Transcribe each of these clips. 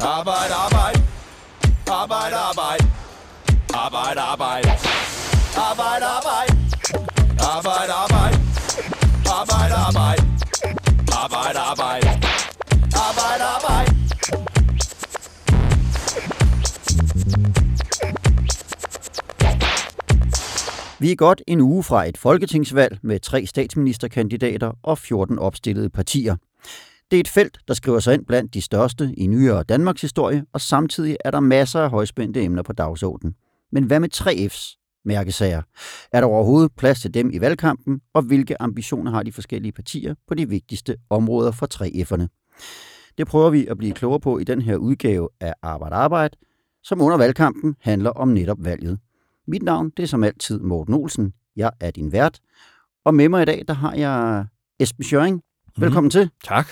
Arbejde, arbejde. Arbejde, arbejde. Arbejde, arbejde. Arbejde, arbejde. Arbejde, arbejde. Arbejde, arbejde. Arbejde, arbejde. Arbejde, arbejde. Vi er godt en uge fra et folketingsvalg med tre statsministerkandidater og 14 opstillede partier. Det er et felt, der skriver sig ind blandt de største i nyere Danmarks historie, og samtidig er der masser af højspændte emner på dagsordenen. Men hvad med 3F's mærkesager? Er der overhovedet plads til dem i valgkampen, og hvilke ambitioner har de forskellige partier på de vigtigste områder for 3F'erne? Det prøver vi at blive klogere på i den her udgave af Arbejde Arbejde, som under valgkampen handler om netop valget. Mit navn det er som altid Morten Olsen. Jeg er din vært. Og med mig i dag, der har jeg Esben Schøring. Velkommen mm. til. Tak.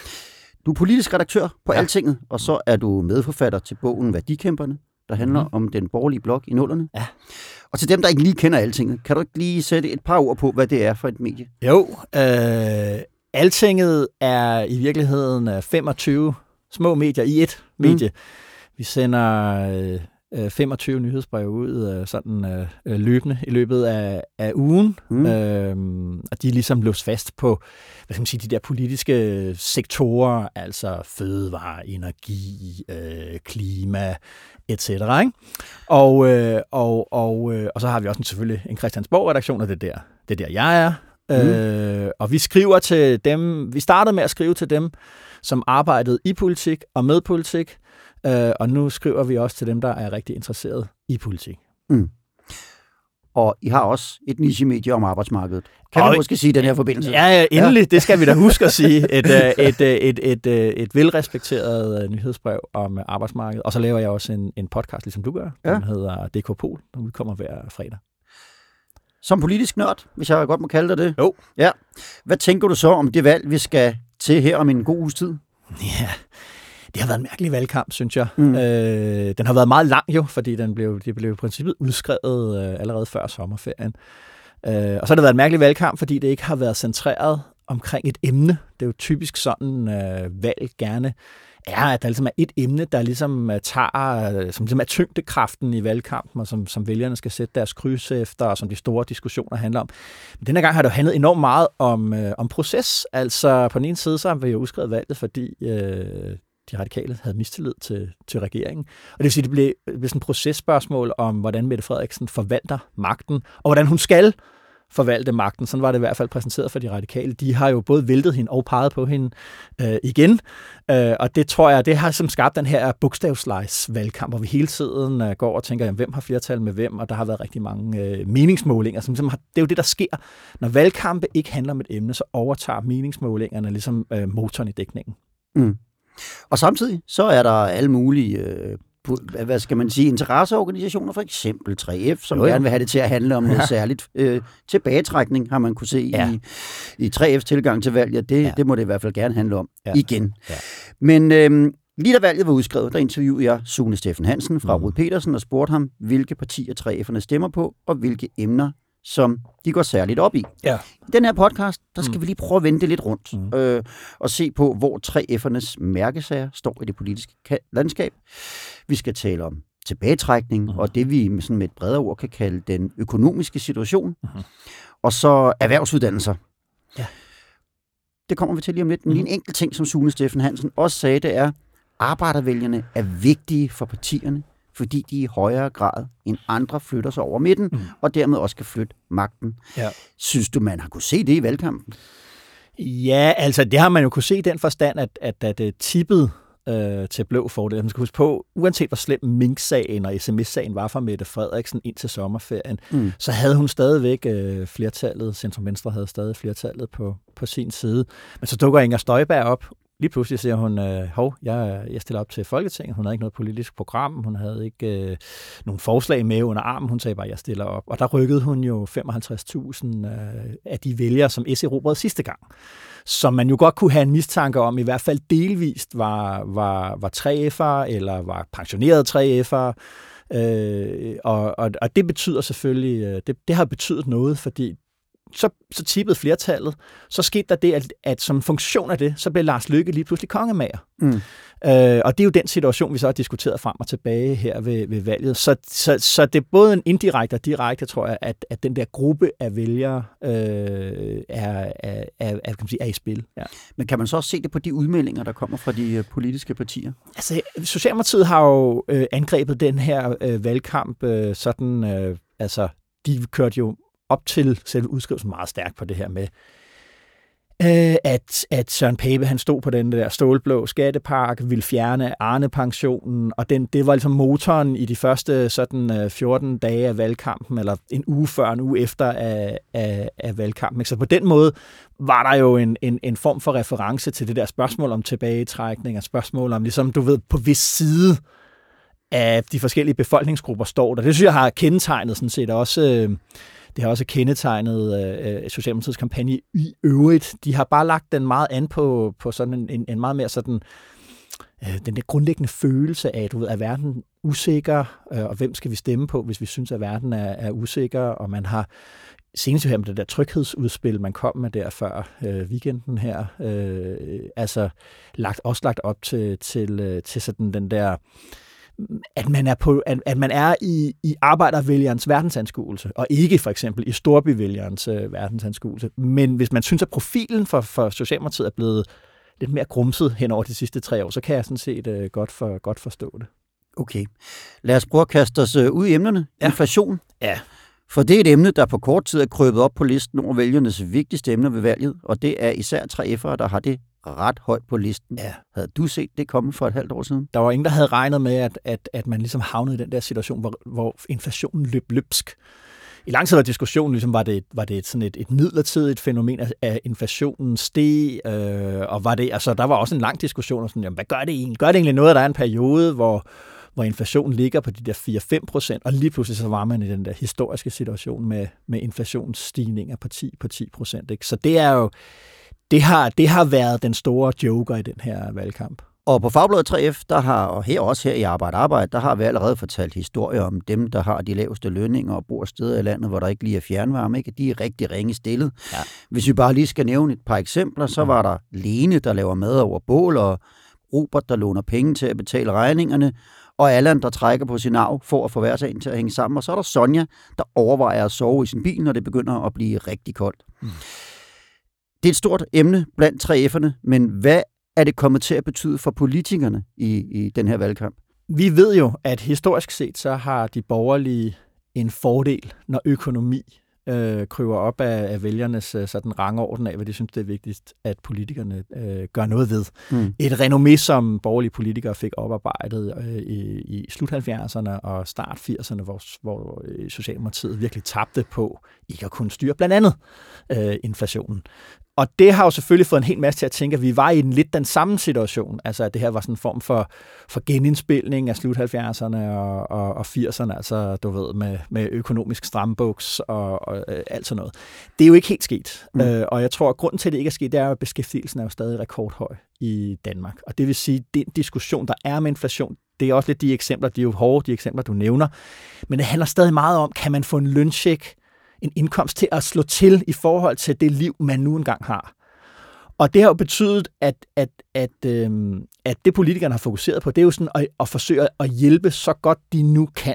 Du er politisk redaktør på ja. Altinget, og så er du medforfatter til bogen Værdikæmperne, der handler mm. om den borgerlige blok i nullerne. Ja. Og til dem, der ikke lige kender Altinget, kan du ikke lige sætte et par ord på, hvad det er for et medie? Jo, øh, Altinget er i virkeligheden 25 små medier i et medie. Mm. Vi sender øh, 25 nyhedsbreve ud øh, sådan øh, løbende i løbet af, af ugen. Mm. Øh, og de er ligesom låst fast på hvad skal man sige, de der politiske sektorer, altså fødevare, energi, øh, klima, etc. Ikke? Og, øh, og, og, øh, og så har vi også en, selvfølgelig en Christiansborg-redaktion, og det er der, det er der jeg er. Mm. Øh, og vi skriver til dem, vi startede med at skrive til dem, som arbejdede i politik og med politik, Øh, og nu skriver vi også til dem, der er rigtig interesseret i politik. Mm. Og I har også et niche-medie om arbejdsmarkedet. Kan og, vi måske sige i den her forbindelse? Ja, ja endelig. Ja. Det skal vi da huske at sige. Et, øh, et, øh, et, et, et, øh, et velrespekteret nyhedsbrev om arbejdsmarkedet. Og så laver jeg også en, en podcast, ligesom du gør. Ja. Den hedder DK Pol, der udkommer hver fredag. Som politisk nørd, hvis jeg godt må kalde dig det. Jo. Ja. Hvad tænker du så om det valg, vi skal til her om en god uges tid? Ja, det har været en mærkelig valgkamp, synes jeg. Mm. Øh, den har været meget lang jo, fordi den blev, det blev i princippet udskrevet øh, allerede før sommerferien. Øh, og så har det været en mærkelig valgkamp, fordi det ikke har været centreret omkring et emne. Det er jo typisk sådan, øh, valg gerne er, at der ligesom er et emne, der ligesom øh, tager, øh, som ligesom er tyngdekraften i valgkampen, og som, som vælgerne skal sætte deres kryds efter, og som de store diskussioner handler om. Men denne gang har det jo handlet enormt meget om, øh, om proces. Altså på den ene side, så har vi jo udskrevet valget, fordi øh, de radikale havde mistillid til, til regeringen. Og det vil sige, det blev, det blev sådan et processpørgsmål om, hvordan Mette Frederiksen forvalter magten, og hvordan hun skal forvalte magten. Sådan var det i hvert fald præsenteret for de radikale. De har jo både væltet hende og peget på hende øh, igen. Øh, og det tror jeg, det har som skabt den her bogstavslejs-valgkamp, hvor vi hele tiden øh, går og tænker, jamen, hvem har flertal med hvem? Og der har været rigtig mange øh, meningsmålinger. Som, som har, det er jo det, der sker. Når valgkampe ikke handler om et emne, så overtager meningsmålingerne ligesom øh, motoren i dækningen. Mm. Og samtidig så er der alle mulige øh, hvad skal man sige, interesseorganisationer, for eksempel 3F, som jo, ja. gerne vil have det til at handle om noget ja. særligt. Øh, tilbagetrækning har man kunne se ja. i, i 3F's tilgang til valget. Det, ja. det må det i hvert fald gerne handle om ja. igen. Ja. Men øh, lige da valget var udskrevet, der interviewede jeg Sune Steffen Hansen fra mm. Rud Petersen og spurgte ham, hvilke partier 3F'erne stemmer på, og hvilke emner som de går særligt op i. Ja. I den her podcast, der skal mm. vi lige prøve at vende det lidt rundt mm. øh, og se på, hvor tre F'ernes mærkesager står i det politiske landskab. Vi skal tale om tilbagetrækning mm. og det, vi med, sådan med et bredere ord kan kalde den økonomiske situation. Mm. Og så erhvervsuddannelser. Ja. Det kommer vi til lige om lidt. Men mm. lige en enkelt ting, som Sune Steffen Hansen også sagde, det er, arbejdervælgerne er vigtige for partierne fordi de i højere grad end andre flytter sig over midten, mm. og dermed også kan flytte magten. Ja. Synes du, man har kunne se det i valgkampen? Ja, altså det har man jo kunne se i den forstand, at, at, at det tippede øh, til blå fordel. Man skal huske på, uanset hvor slem Mink-sagen og sms-sagen var for Mette Frederiksen ind til sommerferien, mm. så havde hun stadigvæk øh, flertallet, Centrum Venstre havde stadig flertallet på, på sin side. Men så dukker Inger Støjberg op lige pludselig siger hun, øh, hov, jeg, jeg stiller op til Folketinget. Hun havde ikke noget politisk program, hun havde ikke øh, nogen forslag med under armen. Hun sagde bare, jeg stiller op. Og der rykkede hun jo 55.000 øh, af de vælgere, som S erobrede sidste gang. Som man jo godt kunne have en mistanke om, i hvert fald delvist var, var, var 3F'ere eller var pensionerede 3F'ere. Øh, og, og, og det betyder selvfølgelig, øh, det, det har betydet noget, fordi så, så tippede flertallet. Så skete der det, at, at som funktion af det, så blev Lars Løkke lige pludselig kongemager. Mm. Øh, og det er jo den situation, vi så har diskuteret frem og tilbage her ved, ved valget. Så, så, så det er både en indirekte og direkte, tror jeg, at, at den der gruppe af vælgere øh, er, er, er, er, kan man sige, er i spil. Ja. Men kan man så også se det på de udmeldinger, der kommer fra de øh, politiske partier? Altså, Socialdemokratiet har jo øh, angrebet den her øh, valgkamp øh, sådan, øh, altså, de kørte jo op til selve udskrivelsen meget stærkt på det her med, øh, at, at Søren Pape han stod på den der stålblå skattepark, ville fjerne Arne-pensionen, og den, det var ligesom motoren i de første sådan øh, 14 dage af valgkampen, eller en uge før, en uge efter af, af, af valgkampen. Så på den måde var der jo en, en, en form for reference til det der spørgsmål om tilbagetrækning, og spørgsmål om, ligesom du ved, på hvis side af de forskellige befolkningsgrupper står der. Det synes jeg har kendetegnet sådan set også... Øh, det har også kendetegnet øh, øh, Socialdemokratiets kampagne i øvrigt. De har bare lagt den meget an på, på sådan en, en, en meget mere sådan øh, den der grundlæggende følelse af, du ved, er verden usikker, øh, og hvem skal vi stemme på, hvis vi synes, at verden er, er usikker, og man har senest her med det der tryghedsudspil, man kom med der før øh, weekenden her, øh, altså lagt, også lagt op til, til, øh, til sådan den der øh, at man er, på, at, at man er i, i arbejdervælgerens verdensanskuelse, og ikke for eksempel i storbyvælgerens øh, verdensanskuelse. Men hvis man synes, at profilen for, for Socialdemokratiet er blevet lidt mere grumset hen over de sidste tre år, så kan jeg sådan set øh, godt, for, godt forstå det. Okay. Lad os prøve at kaste os øh, ud i emnerne. Ja. Inflation. Ja. For det er et emne, der på kort tid er krøbet op på listen over vælgernes vigtigste emner ved valget, og det er især 3F'ere, der har det ret højt på listen. Ja. Havde du set det komme for et halvt år siden? Der var ingen, der havde regnet med, at, at, at man ligesom havnede i den der situation, hvor, hvor inflationen løb løbsk. I lang tid var diskussionen, ligesom var det, var det sådan et, et midlertidigt fænomen, at inflationen steg, øh, og var det, altså, der var også en lang diskussion om sådan, jamen, hvad gør det egentlig? Gør det egentlig noget, at der er en periode, hvor, hvor inflationen ligger på de der 4-5 procent, og lige pludselig så var man i den der historiske situation med, med inflationsstigninger på 10 på 10 procent. Så det er jo, det har, det har været den store joker i den her valgkamp. Og på Fagbladet 3F, der har, og her også her i Arbejde Arbejde, der har vi allerede fortalt historier om dem, der har de laveste lønninger og bor steder i landet, hvor der ikke lige er fjernvarme. Ikke? De er rigtig ringe stillet. Ja. Hvis vi bare lige skal nævne et par eksempler, så var der Lene, der laver mad over bål, og Robert, der låner penge til at betale regningerne, og Allan, der trækker på sin arv for at få hverdagen til at hænge sammen. Og så er der Sonja, der overvejer at sove i sin bil, når det begynder at blive rigtig koldt. Mm. Det er et stort emne blandt tre F'erne, men hvad er det kommet til at betyde for politikerne i, i den her valgkamp? Vi ved jo, at historisk set så har de borgerlige en fordel, når økonomi øh, kryver op af, af vælgernes øh, sådan rangorden af, hvad de synes, det er vigtigst, at politikerne øh, gør noget ved. Mm. Et renommé, som borgerlige politikere fik oparbejdet øh, i, i slut 70'erne og start 80'erne, hvor, hvor øh, Socialdemokratiet virkelig tabte på ikke at kunne styre blandt andet øh, inflationen. Og det har jo selvfølgelig fået en hel masse til at tænke, at vi var i en lidt den samme situation. Altså, at det her var sådan en form for, for genindspilning af slut 70'erne og, og, og 80'erne, altså, du ved, med, med økonomisk strambuks og, og øh, alt sådan noget. Det er jo ikke helt sket. Mm. Øh, og jeg tror, at grunden til, at det ikke er sket, det er, at beskæftigelsen er jo stadig rekordhøj i Danmark. Og det vil sige, at den diskussion, der er med inflation, det er også lidt de eksempler, de er jo hårde, de eksempler, du nævner. Men det handler stadig meget om, kan man få en løncheck en indkomst til at slå til i forhold til det liv, man nu engang har. Og det har jo betydet, at, at, at, øhm, at det politikerne har fokuseret på, det er jo sådan at, at forsøge at hjælpe så godt de nu kan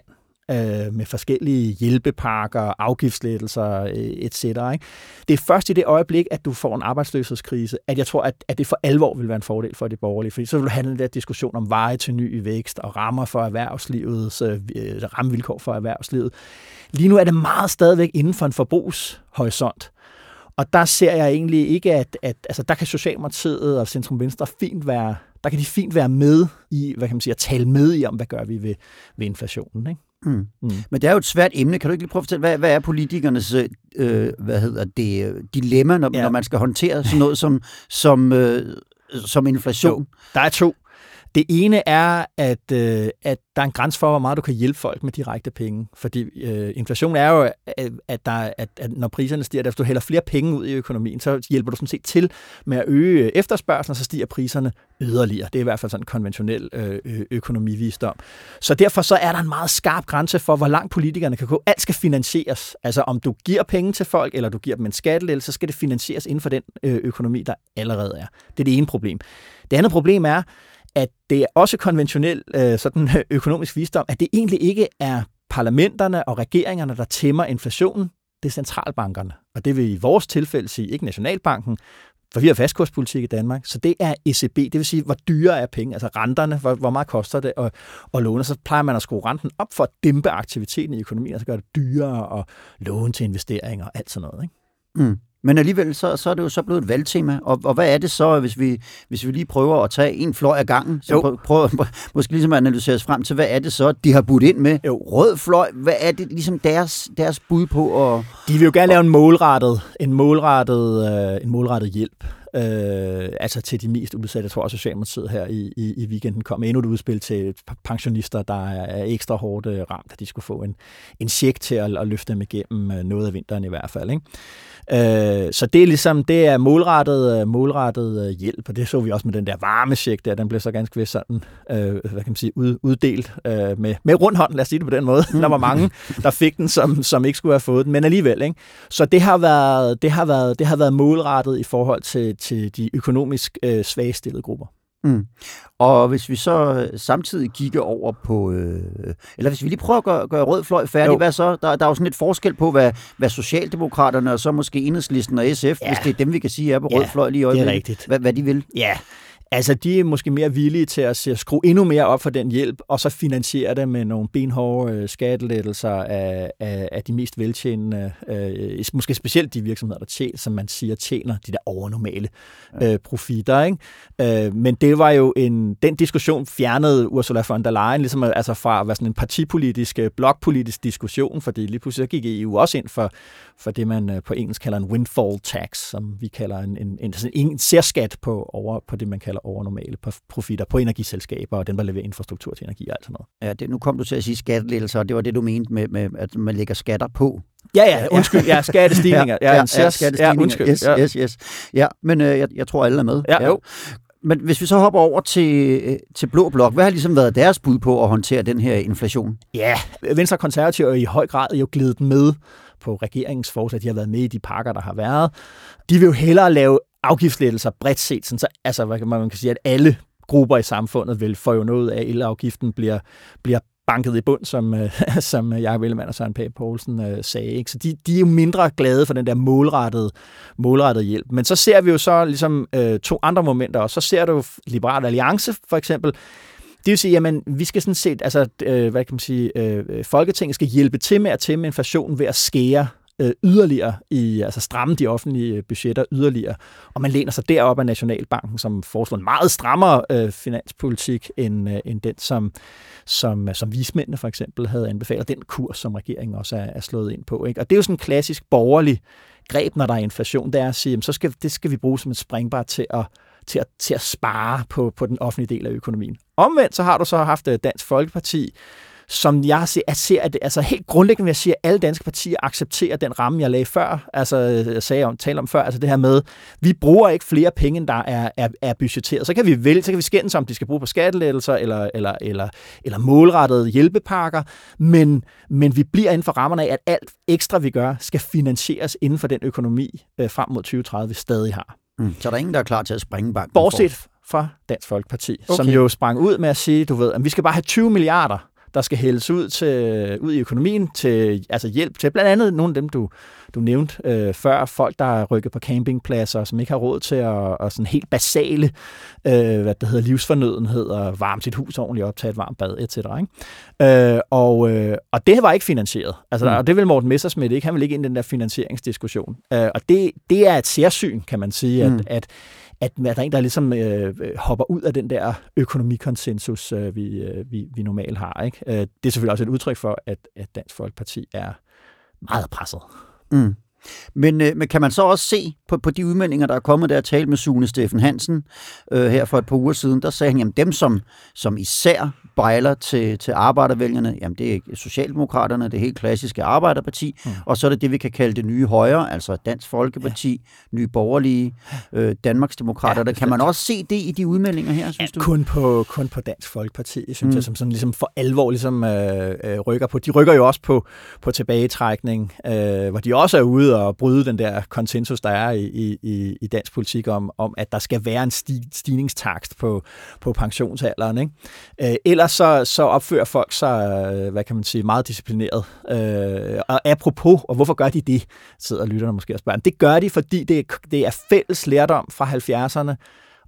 øh, med forskellige hjælpepakker, afgiftslettelser øh, etc. Ikke? Det er først i det øjeblik, at du får en arbejdsløshedskrise, at jeg tror, at, at det for alvor vil være en fordel for det borgerlige, fordi så vil du have den der diskussion om veje til ny vækst og rammer for erhvervslivets øh, øh, rammevilkår for erhvervslivet. Lige nu er det meget stadigvæk inden for en forbrugshorisont. Og der ser jeg egentlig ikke, at, at altså, der kan Socialdemokratiet og Centrum Venstre fint være, der kan de fint være med i, hvad kan man sige, at tale med i om, hvad gør vi ved, ved inflationen. Ikke? Mm. Mm. Men det er jo et svært emne. Kan du ikke lige prøve at fortælle, hvad, hvad er politikernes øh, hvad hedder det, dilemma, når, ja. når man skal håndtere sådan noget som, som, øh, som inflation? Jo, der er to. Det ene er, at, øh, at der er en grænse for, hvor meget du kan hjælpe folk med direkte penge. Fordi øh, inflation er jo, øh, at, der, at, at når priserne stiger, at hvis du hælder flere penge ud i økonomien, så hjælper du sådan set til med at øge øh, efterspørgselen, og så stiger priserne yderligere. Det er i hvert fald sådan en konventionel øh, økonomivisdom. Så derfor så er der en meget skarp grænse for, hvor langt politikerne kan gå. Alt skal finansieres. Altså om du giver penge til folk, eller du giver dem en skattelæl, så skal det finansieres inden for den øh, økonomi, der allerede er. Det er det ene problem. Det andet problem er, at det er også konventionel øh, sådan økonomisk visdom, at det egentlig ikke er parlamenterne og regeringerne, der tæmmer inflationen. Det er centralbankerne. Og det vil i vores tilfælde sige ikke Nationalbanken, for vi har fastkurspolitik i Danmark, så det er ECB, det vil sige, hvor dyre er penge, altså renterne, hvor, hvor meget koster det at, at låne, så plejer man at skrue renten op for at dæmpe aktiviteten i økonomien, og så gøre det dyrere at låne til investeringer og alt sådan noget. Ikke? Mm. Men alligevel, så, så er det jo så blevet et valgtema. Og, og hvad er det så, hvis vi, hvis vi lige prøver at tage en fløj af gangen, så prøver, prøver måske ligesom at analysere os frem til, hvad er det så, de har budt ind med? Jo. Rød fløj, hvad er det ligesom deres, deres bud på? At, de vil jo gerne lave en målrettet, en målrettet, øh, en målrettet hjælp. Øh, altså til de mest udsatte. Jeg tror også, Socialdemokratiet her i, i, i weekenden kom endnu et udspil til pensionister, der er ekstra hårdt øh, ramt, at de skulle få en, en check til at, at løfte dem igennem øh, noget af vinteren i hvert fald. Ikke? Øh, så det er ligesom, det er målrettet, øh, målrettet øh, hjælp, og det så vi også med den der varmesjek der, den blev så ganske vist sådan, øh, hvad kan man sige, ud, uddelt øh, med, med rundhånd, lad os sige det på den måde. Der var mange, der fik den, som, som ikke skulle have fået den, men alligevel. Ikke? Så det har, været, det, har været, det har været målrettet i forhold til, til de økonomisk øh, svagstillede grupper. Mm. Og hvis vi så samtidig kigger over på, øh, eller hvis vi lige prøver at gøre, gøre rød fløj færdig, jo. hvad så? Der, der er jo sådan et forskel på, hvad, hvad Socialdemokraterne og så måske Enhedslisten og SF, ja. hvis det er dem, vi kan sige er på rød ja, fløj lige i øjeblikket. Hvad, hvad de vil. Ja, Altså, de er måske mere villige til at, skrue endnu mere op for den hjælp, og så finansiere det med nogle benhårde øh, skattelettelser af, af, af de mest veltjenende, øh, måske specielt de virksomheder, der tjener, som man siger, tjener de der overnormale øh, profitter. Ikke? Øh, men det var jo en, den diskussion fjernede Ursula von der Leyen ligesom altså fra at være sådan en partipolitisk, øh, blokpolitisk diskussion, fordi lige pludselig gik EU også ind for, for det, man øh, på engelsk kalder en windfall tax, som vi kalder en, en, en, en, en særskat på, over, på det, man kalder over normale profitter på energiselskaber og den, der leverer infrastruktur til energi og alt sådan noget. Ja, det, nu kom du til at sige skattelettelser, og det var det, du mente med, med at man lægger skatter på. Ja, ja, undskyld. Ja, skattestigninger. ja, ja, ja, ja, skattestigninger. Ja, undskyld. Yes, yes, yes. Ja, men øh, jeg, jeg tror, alle er med. Ja, ja. jo. Men hvis vi så hopper over til, øh, til Blå Blok, hvad har ligesom været deres bud på at håndtere den her inflation? Ja, Venstre og Konservative er i høj grad jo glidet med på regeringens forslag. De har været med i de pakker, der har været. De vil jo hellere lave afgiftslettelser bredt set, sådan så, altså, hvad man kan sige, at alle grupper i samfundet vil få jo noget af, elafgiften bliver, bliver banket i bund, som, øh, som Jacob Ellemann og Søren Pape Poulsen øh, sagde. Ikke? Så de, de er jo mindre glade for den der målrettede, målrettede hjælp. Men så ser vi jo så ligesom øh, to andre momenter, og så ser du Liberal Alliance for eksempel, det vil sige, at vi skal sådan set, altså, øh, hvad kan man sige, øh, øh, Folketinget skal hjælpe til med at tæmme inflationen ved at skære øh, yderligere i, altså stramme de offentlige øh, budgetter yderligere. Og man læner sig derop af Nationalbanken, som foreslår en meget strammere øh, finanspolitik end, øh, end den, som, som, øh, som vismændene for eksempel havde anbefalet, den kurs, som regeringen også er, er slået ind på. Ikke? Og det er jo sådan en klassisk borgerlig greb, når der er inflation, det er at sige, jamen, så skal, det skal vi bruge som et springbræt til at, til at, til at spare på, på den offentlige del af økonomien. Omvendt så har du så haft øh, Dansk Folkeparti, som jeg ser, at, ser at altså helt grundlæggende vil jeg sige, at alle danske partier accepterer den ramme, jeg lagde før, altså øh, jeg sagde om, talte om før, altså det her med, vi bruger ikke flere penge, end der er, er, er budgetteret. Så kan vi vælge, så kan vi skændes om, de skal bruge på skattelettelser eller, eller, eller, eller målrettede hjælpepakker, men, men vi bliver inden for rammerne af, at alt ekstra, vi gør, skal finansieres inden for den økonomi øh, frem mod 2030, vi stadig har. Mm. Så er der ingen, der er klar til at springe banken? Bortset fra Dansk Folkeparti, okay. som jo sprang ud med at sige, du ved, at vi skal bare have 20 milliarder der skal hældes ud, til, ud i økonomien til altså hjælp til blandt andet nogle af dem, du, du nævnte øh, før, folk, der er rykket på campingpladser, som ikke har råd til at, og sådan helt basale øh, hvad det hedder, livsfornødenheder, varme sit hus ordentligt op, tage et varmt bad, etc. Ikke? Øh, og, øh, og det var ikke finansieret. Altså, mm. Og det vil Morten Messersmith ikke. Han vil ikke ind i den der finansieringsdiskussion. Øh, og det, det er et særsyn, kan man sige, at, mm. at at at der er en, der ligesom øh, øh, hopper ud af den der økonomikonsensus, øh, vi, øh, vi, vi normalt har. Ikke? Øh, det er selvfølgelig også et udtryk for, at, at Dansk Folkeparti er meget presset. Mm. Men, øh, men kan man så også se på, på de udmeldinger, der er kommet, der jeg talte med Sune Steffen Hansen øh, her for et par uger siden, der sagde han, jamen dem, som, som især bejler til, til arbejdervælgerne, jamen det er Socialdemokraterne, det helt klassiske arbejderparti, mm. og så er det det, vi kan kalde det nye højre, altså Dansk Folkeparti, ja. Nye Borgerlige, øh, Danmarksdemokrater. Ja, der kan man også se det i de udmeldinger her, synes ja, du? Kun på, kun på Dansk Folkeparti, synes mm. jeg, som sådan ligesom for alvor ligesom, øh, øh, rykker på. De rykker jo også på, på tilbagetrækning, øh, hvor de også er ude og bryde den der konsensus, der er i, i, i dansk politik om, om, at der skal være en sti, stigningstakst på, på pensionsalderen. Ikke? Øh, ellers så, så opfører folk sig, øh, hvad kan man sige, meget disciplineret. Øh, og apropos, og hvorfor gør de det, sidder lytterne måske og spørger. Det gør de, fordi det, det er fælles lærdom fra 70'erne,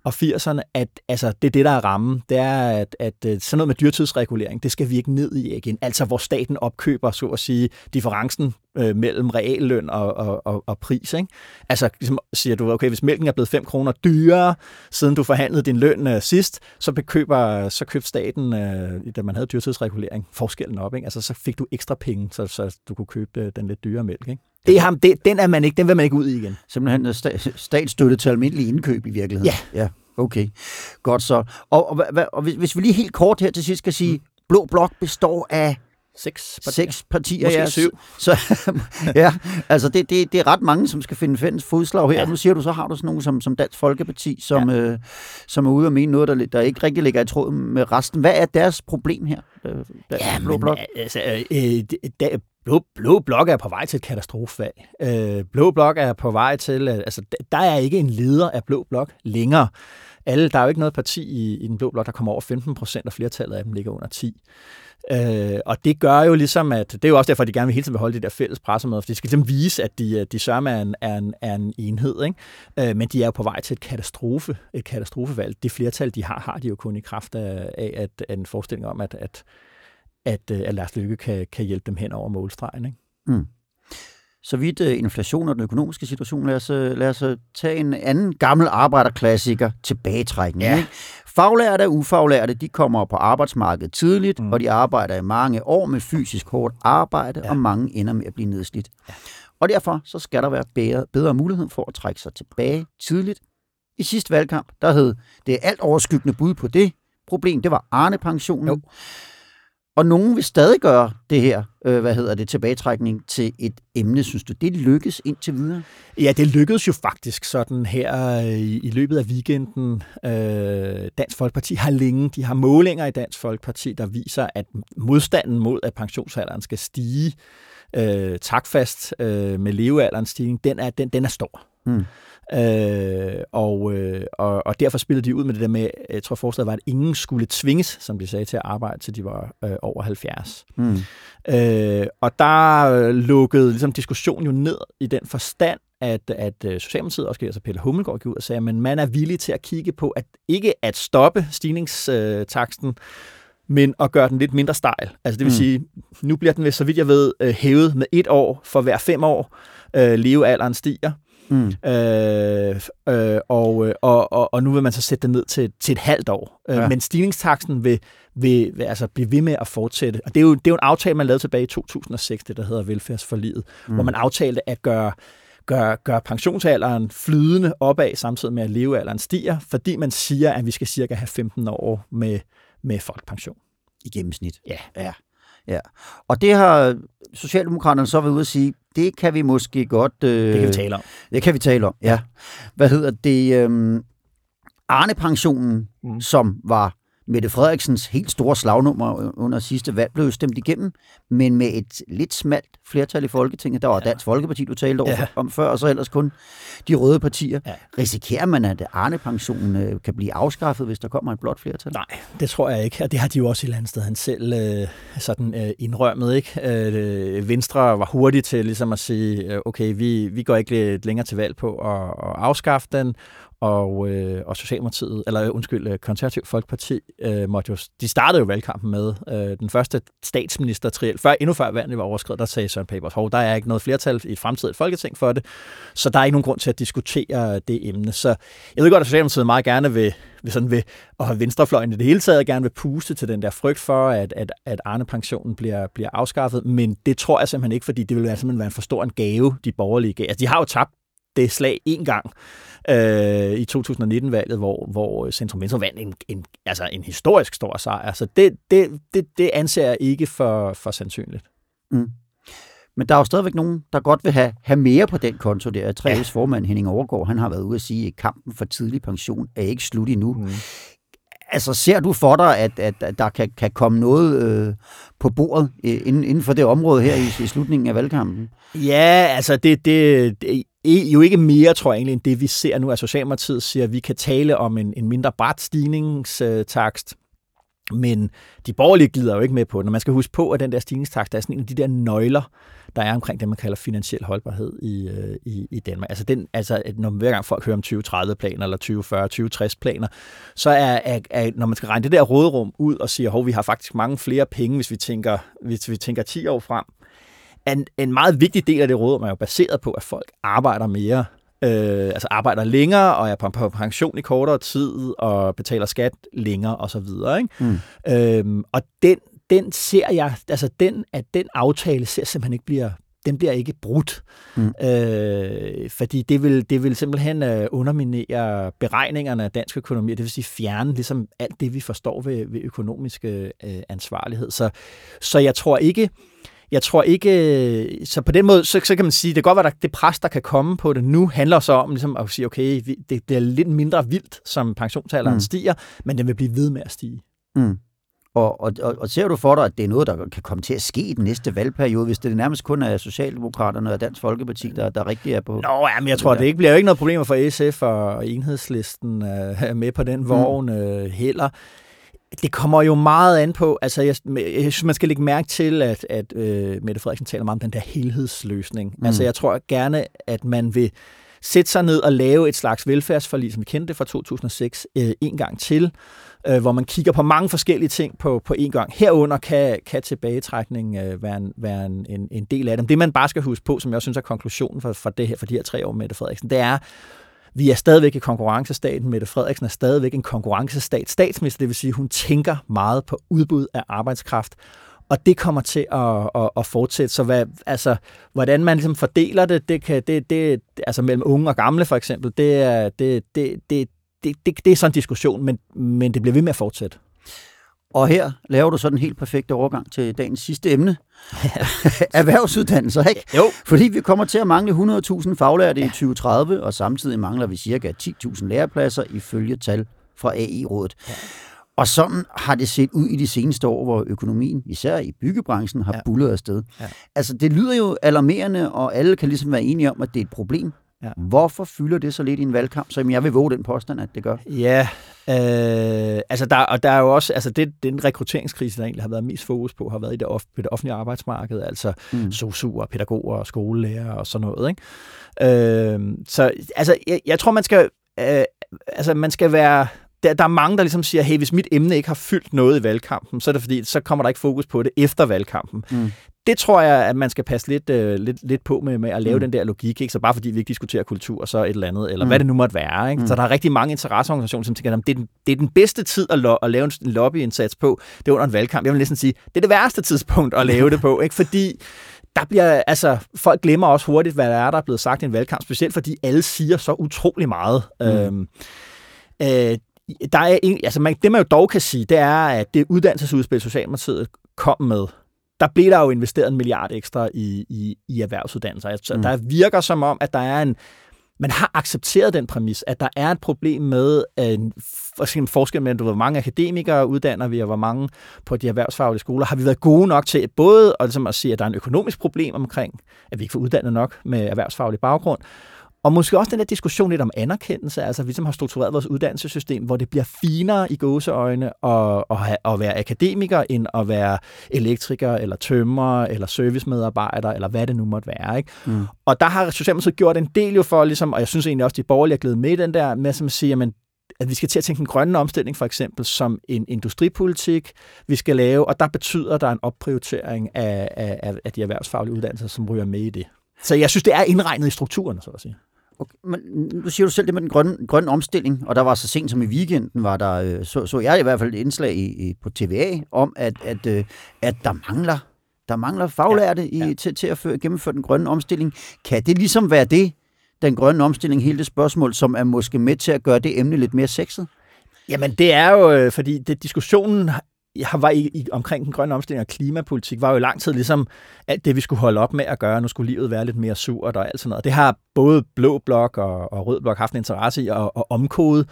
og 80'erne, at altså, det er det, der er rammen. Det er, at, at øh, sådan noget med dyrtidsregulering, det skal virke ned i igen. Altså, hvor staten opkøber, så at sige, differencen øh, mellem realløn og, og, og, og pris. Ikke? Altså, ligesom siger du, okay, hvis mælken er blevet 5 kroner dyrere, siden du forhandlede din løn øh, sidst, så, bekøber, så købte staten, øh, da man havde dyrtidsregulering, forskellen op. Ikke? Altså, så fik du ekstra penge, så, så du kunne købe øh, den lidt dyre mælk. Ikke? Det er ham, det, den, er man ikke, den vil man ikke ud i igen. Simpelthen sta- statsstøtte til almindelig indkøb i virkeligheden. Ja. ja. Okay, godt så. Og, og, og, og hvis, hvis vi lige helt kort her til sidst skal sige, mm. Blå Blok består af Seks partier. Seks partier, Måske ja. syv. Så, ja, altså det, det, det er ret mange, som skal finde fælles fodslag her. Ja. Nu siger du, så har du sådan nogle som, som Dansk Folkeparti, som, ja. øh, som er ude og mene noget, der, der ikke rigtig ligger i tråd med resten. Hvad er deres problem her, der, ja, Blå Blok? Altså, øh, da, Blå, Blå Blok er på vej til et katastrofefag. Øh, Blå Blok er på vej til... Altså, der er ikke en leder af Blå Blok længere. Alle, der er jo ikke noget parti i, i den Blå Blok, der kommer over 15 procent, og flertallet af dem ligger under 10. Øh, og det gør jo ligesom, at det er jo også derfor, at de gerne vil hele tiden beholde det der fælles pressemøde, for de skal ligesom vise, at de, de sørger er en, er en, er en enhed. Ikke? Øh, men de er jo på vej til et katastrofe, et katastrofevalg. Det flertal, de har, har de jo kun i kraft af, af at, af en forestilling om, at, at, at, øh, at Lars Lykke kan, kan hjælpe dem hen over målstregen. Ikke? Mm. Så vidt uh, inflation og den økonomiske situation, lad os, uh, lad os uh, tage en anden gammel arbejderklassiker, tilbagetrækning. Ja. Ikke? Faglærte og ufaglærte, de kommer på arbejdsmarkedet tidligt, mm. og de arbejder i mange år med fysisk hårdt arbejde, ja. og mange ender med at blive nedslidt. Ja. Og derfor så skal der være bedre, bedre mulighed for at trække sig tilbage tidligt. I sidste valgkamp, der hed det alt overskyggende bud på det problem, det var Arne-pensionen. Jo. Og nogen vil stadig gøre det her, øh, hvad hedder det, tilbagetrækning til et emne, synes du. Det lykkes indtil videre? Ja, det lykkedes jo faktisk sådan her øh, i, i løbet af weekenden. Øh, Dansk Folkeparti har længe, de har målinger i Dansk Folkeparti, der viser, at modstanden mod, at pensionsalderen skal stige øh, takfast øh, med levealderens stigning, den er, den, den er stor. Mm. Øh, og, øh, og, og derfor spillede de ud med det der med, jeg tror forslaget var, at ingen skulle tvinges, som de sagde, til at arbejde, til de var øh, over 70. Mm. Øh, og der lukkede ligesom, diskussionen jo ned i den forstand, at, at øh, Socialdemokratiet, også altså Peter Hummelgaard, gik ud og sagde, at man er villig til at kigge på, at ikke at stoppe stigningstaksten, men at gøre den lidt mindre stejl. Altså det vil mm. sige, nu bliver den, så vidt jeg ved, øh, hævet med et år for hver fem år. Øh, levealderen stiger. Mm. Øh, øh, og, øh, og, og, og nu vil man så sætte det ned til, til et halvt år. Øh, ja. Men stigningstakten vil, vil, vil altså blive ved med at fortsætte. Og det er jo, det er jo en aftale, man lavede tilbage i 2006, det der hedder velfærdsforliget, mm. hvor man aftalte at gøre gør, gør pensionsalderen flydende opad, samtidig med at levealderen stiger, fordi man siger, at vi skal cirka have 15 år med, med folkepension. I gennemsnit? Ja. ja. Ja, og det har Socialdemokraterne så været ude at sige, det kan vi måske godt... Øh, det kan vi tale om. Det kan vi tale om, ja. Hvad hedder det? Øh, Arne-pensionen, mm. som var Mette Frederiksens helt store slagnummer under sidste valg blev stemt igennem, men med et lidt smalt flertal i Folketinget. Der var ja. Dansk Folkeparti, du talte over ja. om før, og så ellers kun de røde partier. Ja. Risikerer man, at Arne-pensionen øh, kan blive afskaffet, hvis der kommer et blot flertal? Nej, det tror jeg ikke, og det har de jo også i et andet sted han selv øh, sådan, øh, indrømmet. Ikke? Øh, Venstre var hurtigt til ligesom at sige, øh, okay, vi, vi går ikke længere til valg på at, at afskaffe den, og, øh, og Socialdemokratiet, eller øh, undskyld, øh, Konservativ Folkeparti, øh, måtte jo, de startede jo valgkampen med øh, den første statsminister triel, før, endnu før vandet var overskrevet, der sagde Søren Papers, hov, der er ikke noget flertal i et fremtidigt folketing for det, så der er ikke nogen grund til at diskutere det emne. Så jeg ved godt, at Socialdemokratiet meget gerne vil, vil, sådan vil og venstrefløjen i det hele taget gerne vil puste til den der frygt for, at, at, at Arne-pensionen bliver, bliver afskaffet, men det tror jeg simpelthen ikke, fordi det vil være, simpelthen være en for stor en gave, de borgerlige gav. Altså, de har jo tabt det slag en gang øh, i 2019-valget, hvor, hvor Centrum Venstre vandt en, en, altså en historisk stor sejr. Så det, det, det, det anser jeg ikke for, for sandsynligt. Mm. Men der er jo stadigvæk nogen, der godt vil have, have mere på den konto der. 3 ja. formand Henning Overgaard, han har været ude at sige, at kampen for tidlig pension er ikke slut endnu. Mm. Altså, ser du for dig, at, at, at der kan, kan komme noget øh, på bordet øh, inden, inden for det område her i, i slutningen af valgkampen? Ja, altså, det, det, det E, jo ikke mere, tror jeg egentlig, end det vi ser nu, at Socialdemokratiet siger, at vi kan tale om en, en mindre bræt stigningstakst, men de borgerlige glider jo ikke med på det. Når man skal huske på, at den der stigningstakt er sådan en af de der nøgler, der er omkring det, man kalder finansiel holdbarhed i, øh, i, i Danmark. Altså, den, altså når man hver gang folk hører om 2030-planer eller 2040, 2060-planer, så er, er, er, når man skal regne det der råderum ud og siger, at vi har faktisk mange flere penge, hvis vi tænker, hvis vi tænker 10 år frem, en, en meget vigtig del af det råderum er jo baseret på, at folk arbejder mere øh, altså arbejder længere og er på, pension i kortere tid og betaler skat længere og så videre. Ikke? Mm. Øhm, og den, den ser jeg, altså den, at den aftale ser simpelthen ikke bliver den bliver ikke brudt, mm. øh, fordi det vil, det vil simpelthen øh, underminere beregningerne af dansk økonomi, det vil sige fjerne ligesom alt det, vi forstår ved, ved økonomisk øh, ansvarlighed. Så, så jeg tror ikke, jeg tror ikke, så på den måde, så, så kan man sige, det kan godt være, at det pres, der kan komme på det nu, handler så om ligesom at sige, okay, det, det er lidt mindre vildt, som pensionsalderen mm. stiger, men den vil blive ved med at stige. Mm. Og, og, og, ser du for dig, at det er noget, der kan komme til at ske i den næste valgperiode, hvis det nærmest kun er Socialdemokraterne og Dansk Folkeparti, der, der rigtig er på... Nå, ja, men jeg tror, det ikke bliver jo ikke noget problem for SF og enhedslisten øh, med på den mm. vogn øh, heller. Det kommer jo meget an på, altså jeg, jeg synes, man skal lægge mærke til, at, at øh, Mette Frederiksen taler meget om den der helhedsløsning. Mm. Altså jeg tror gerne, at man vil sætte sig ned og lave et slags velfærdsforlig, som vi kendte fra 2006, øh, en gang til, øh, hvor man kigger på mange forskellige ting på, på en gang. Herunder kan, kan tilbagetrækning øh, være, en, være en, en, en del af dem. Det man bare skal huske på, som jeg også synes er konklusionen for, for, det her, for de her tre år med Mette Frederiksen, det er, vi er stadigvæk i konkurrencestaten. Mette Frederiksen er stadigvæk en konkurrencestat statsminister, det vil sige, at hun tænker meget på udbud af arbejdskraft. Og det kommer til at, at, at fortsætte. Så hvad, altså, hvordan man ligesom fordeler det, det, kan, det, det altså mellem unge og gamle for eksempel, det er, det, det, det, det, det, det er sådan en diskussion, men, men det bliver ved med at fortsætte. Og her laver du så den helt perfekte overgang til dagens sidste emne. Erhvervsuddannelser, ikke? Jo. Fordi vi kommer til at mangle 100.000 faglærte ja. i 2030, og samtidig mangler vi cirka 10.000 lærepladser ifølge tal fra AI-rådet. Ja. Og sådan har det set ud i de seneste år, hvor økonomien, især i byggebranchen, har ja. bullet afsted. Ja. Altså, det lyder jo alarmerende, og alle kan ligesom være enige om, at det er et problem. Ja. Hvorfor fylder det så lidt i en valgkamp, som jeg vil våge den påstand, at det gør? Ja, øh, altså der, og der er jo også, altså det, den rekrutteringskrise, der egentlig har været mest fokus på, har været i det, off, det offentlige arbejdsmarked, altså mm. sosuer, pædagoger og skolelærer og sådan noget. Ikke? Øh, så altså, jeg, jeg tror, man skal, øh, altså, man skal være der, der er mange, der ligesom siger, hey, hvis mit emne ikke har fyldt noget i valgkampen, så er det fordi, så kommer der ikke fokus på det efter valgkampen. Mm. Det tror jeg, at man skal passe lidt, uh, lidt, lidt på med, med at lave mm. den der logik. Ikke? Så bare fordi vi ikke diskuterer kultur, så et eller andet, eller mm. hvad det nu måtte være. Ikke? Mm. Så der er rigtig mange interesseorganisationer, som tænker, at det er den, det er den bedste tid at, lo- at lave en lobbyindsats på. Det er under en valgkamp. Jeg vil næsten sige, det er det værste tidspunkt at lave det på. Ikke? Fordi der bliver, altså, folk glemmer også hurtigt, hvad der er, der er blevet sagt i en valgkamp, specielt fordi alle siger så utrolig meget. Mm. Øhm, øh, der er en, altså man, det man jo dog kan sige, det er, at det uddannelsesudspil, Socialdemokratiet kom med, der blev der jo investeret en milliard ekstra i, i, i erhvervsuddannelser. Altså, mm. Der virker som om, at der er en, man har accepteret den præmis, at der er et problem med en forskel mellem, hvor mange akademikere uddanner vi, og hvor mange på de erhvervsfaglige skoler. Har vi været gode nok til både at, ligesom at sige, at der er en økonomisk problem omkring, at vi ikke får uddannet nok med erhvervsfaglig baggrund, og måske også den der diskussion lidt om anerkendelse, altså vi som har struktureret vores uddannelsessystem, hvor det bliver finere i gåseøjne at, at, have, at være akademiker, end at være elektriker, eller tømrer, eller servicemedarbejder, eller hvad det nu måtte være. Ikke? Mm. Og der har Socialdemokratiet gjort en del jo for, ligesom, og jeg synes egentlig også, de borgerlige er glædet med den der, med at sige, jamen, at vi skal til at tænke en grønne omstilling for eksempel som en industripolitik, vi skal lave, og der betyder der en opprioritering af, af, af de erhvervsfaglige uddannelser, som ryger med i det. Så jeg synes, det er indregnet i strukturen, så at sige. Okay, men nu siger du selv det med den grønne, grønne omstilling, og der var så sent som i weekenden, var der, øh, så, så jeg i hvert fald et indslag i, i, på TVA om, at, at, øh, at der mangler der mangler faglærte ja, ja. I, til, til at føre, gennemføre den grønne omstilling. Kan det ligesom være det, den grønne omstilling, hele det spørgsmål, som er måske med til at gøre det emne lidt mere sexet? Jamen, det er jo, øh, fordi det, diskussionen jeg var i, i, omkring den grønne omstilling og klimapolitik, var jo i lang tid ligesom alt det, vi skulle holde op med at gøre. Nu skulle livet være lidt mere surt og alt sådan noget. Det har både Blå Blok og, og Rød Blok haft en interesse i at, at omkode.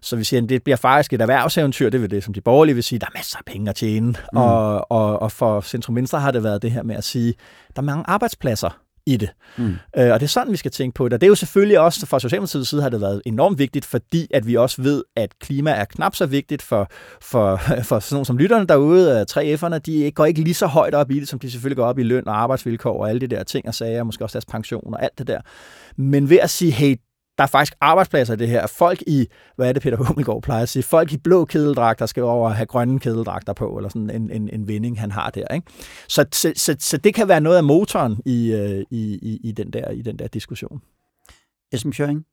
Så vi siger, at det bliver faktisk et erhvervseventyr. Det vil det, som de borgerlige vil sige. Der er masser af penge at tjene. Mm. Og, og, og for Centrum Venstre har det været det her med at sige, der er mange arbejdspladser i det. Mm. Øh, og det er sådan, vi skal tænke på det. Og det er jo selvfølgelig også, fra Socialdemokratiets side har det været enormt vigtigt, fordi at vi også ved, at klima er knap så vigtigt for, for, for sådan nogle som lytterne derude. 3F'erne, de går ikke lige så højt op i det, som de selvfølgelig går op i løn og arbejdsvilkår og alle de der ting og sager, måske også deres pension og alt det der. Men ved at sige, hey, der er faktisk arbejdspladser i det her. Folk i, hvad er det Peter Hummelgaard plejer at sige, folk i blå kedeldragter skal over have grønne kedeldragter på, eller sådan en, en, en vending, han har der. Ikke? Så, så, så, så det kan være noget af motoren i, øh, i, i, i, den, der, i den der diskussion. Esben Schøring,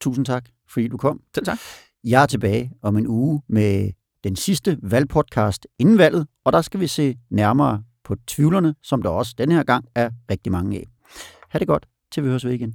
tusind tak, fordi du kom. Selv tak. Jeg er tilbage om en uge med den sidste valgpodcast inden valget, og der skal vi se nærmere på tvivlerne, som der også denne her gang er rigtig mange af. Ha' det godt, til vi høres ved igen.